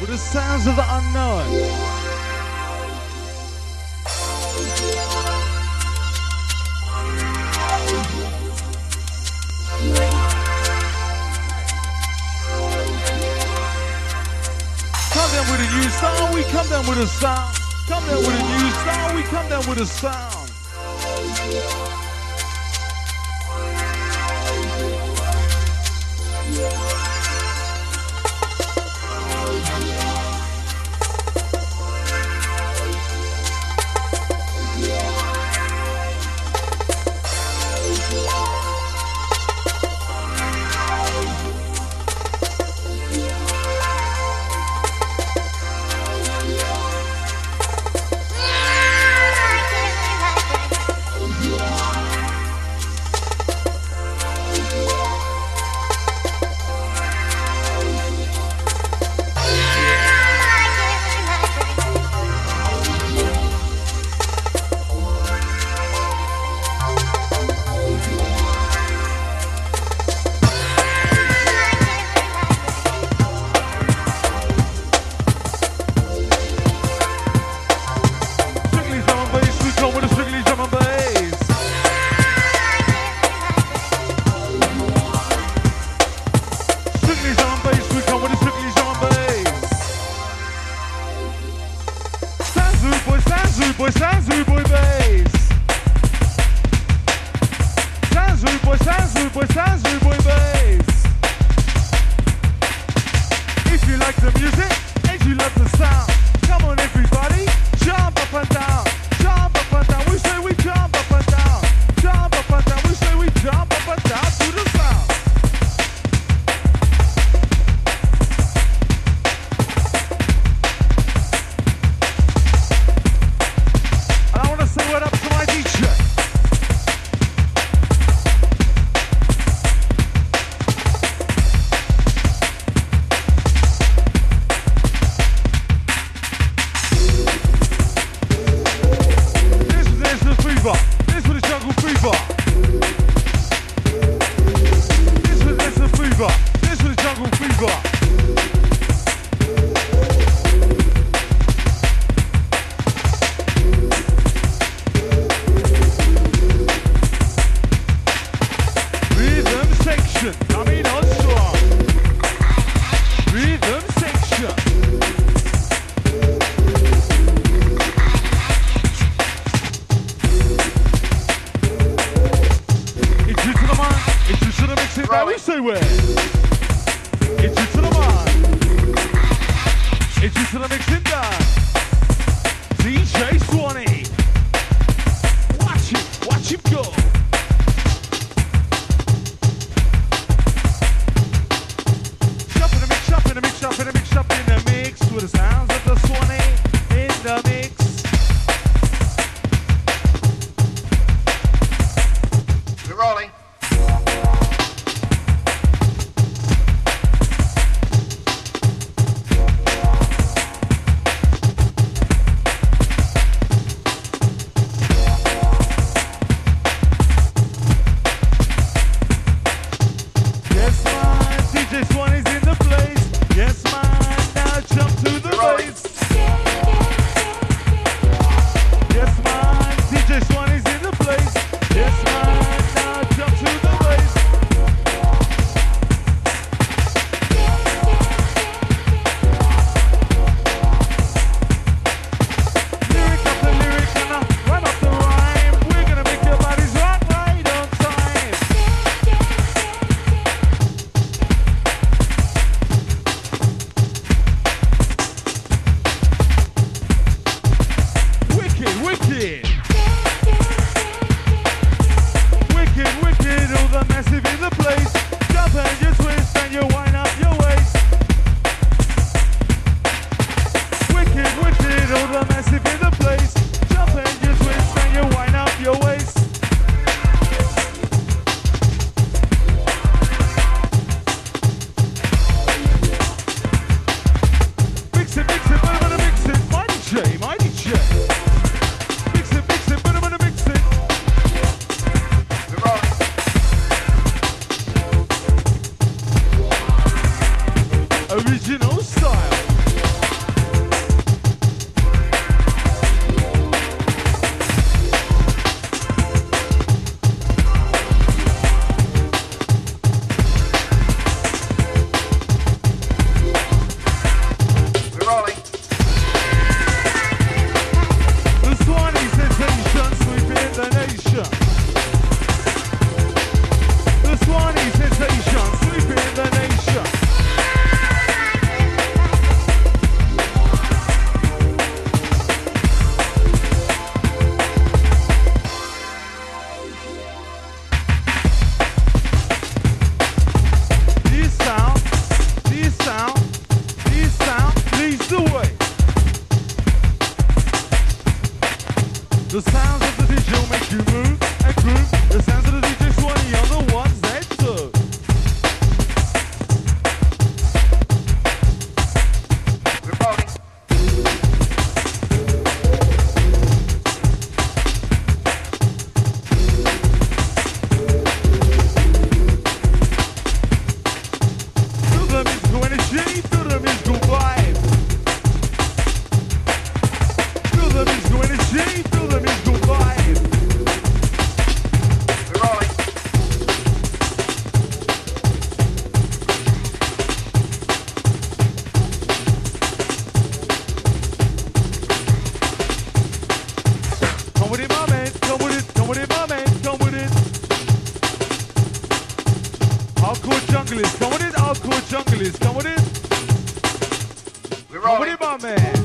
with the sounds of the unknown. come down with a new sound. We come down with a sound. Come down with a new sound. We come down with a sound. everywhere. Come with it, hardcore junglist. Come with it. We're rolling. Come with it, my man.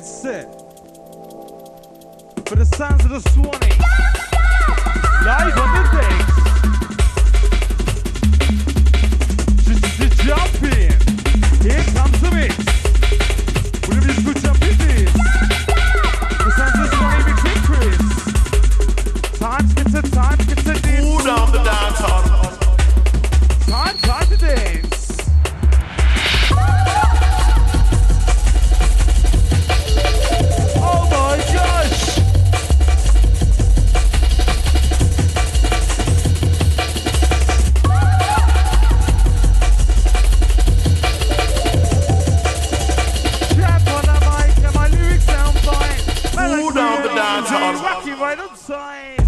get set for the sounds of the Swan-E. Live on the decks. Jump in. Here comes the mix. vai no hein?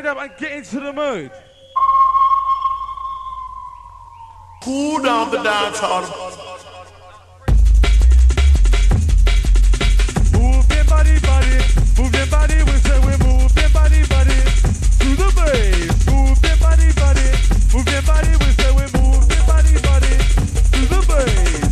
stand up and get into the mood. Cool down the dance hall. Move your body, body. Move your body. We say we move your body, body. To the bass. Move your body, body. Move your body. We say we move your body, body. To the.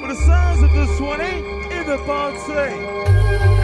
But the size of this 20 eh? independent.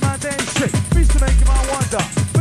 make my out shake. Beats to make him out wonder.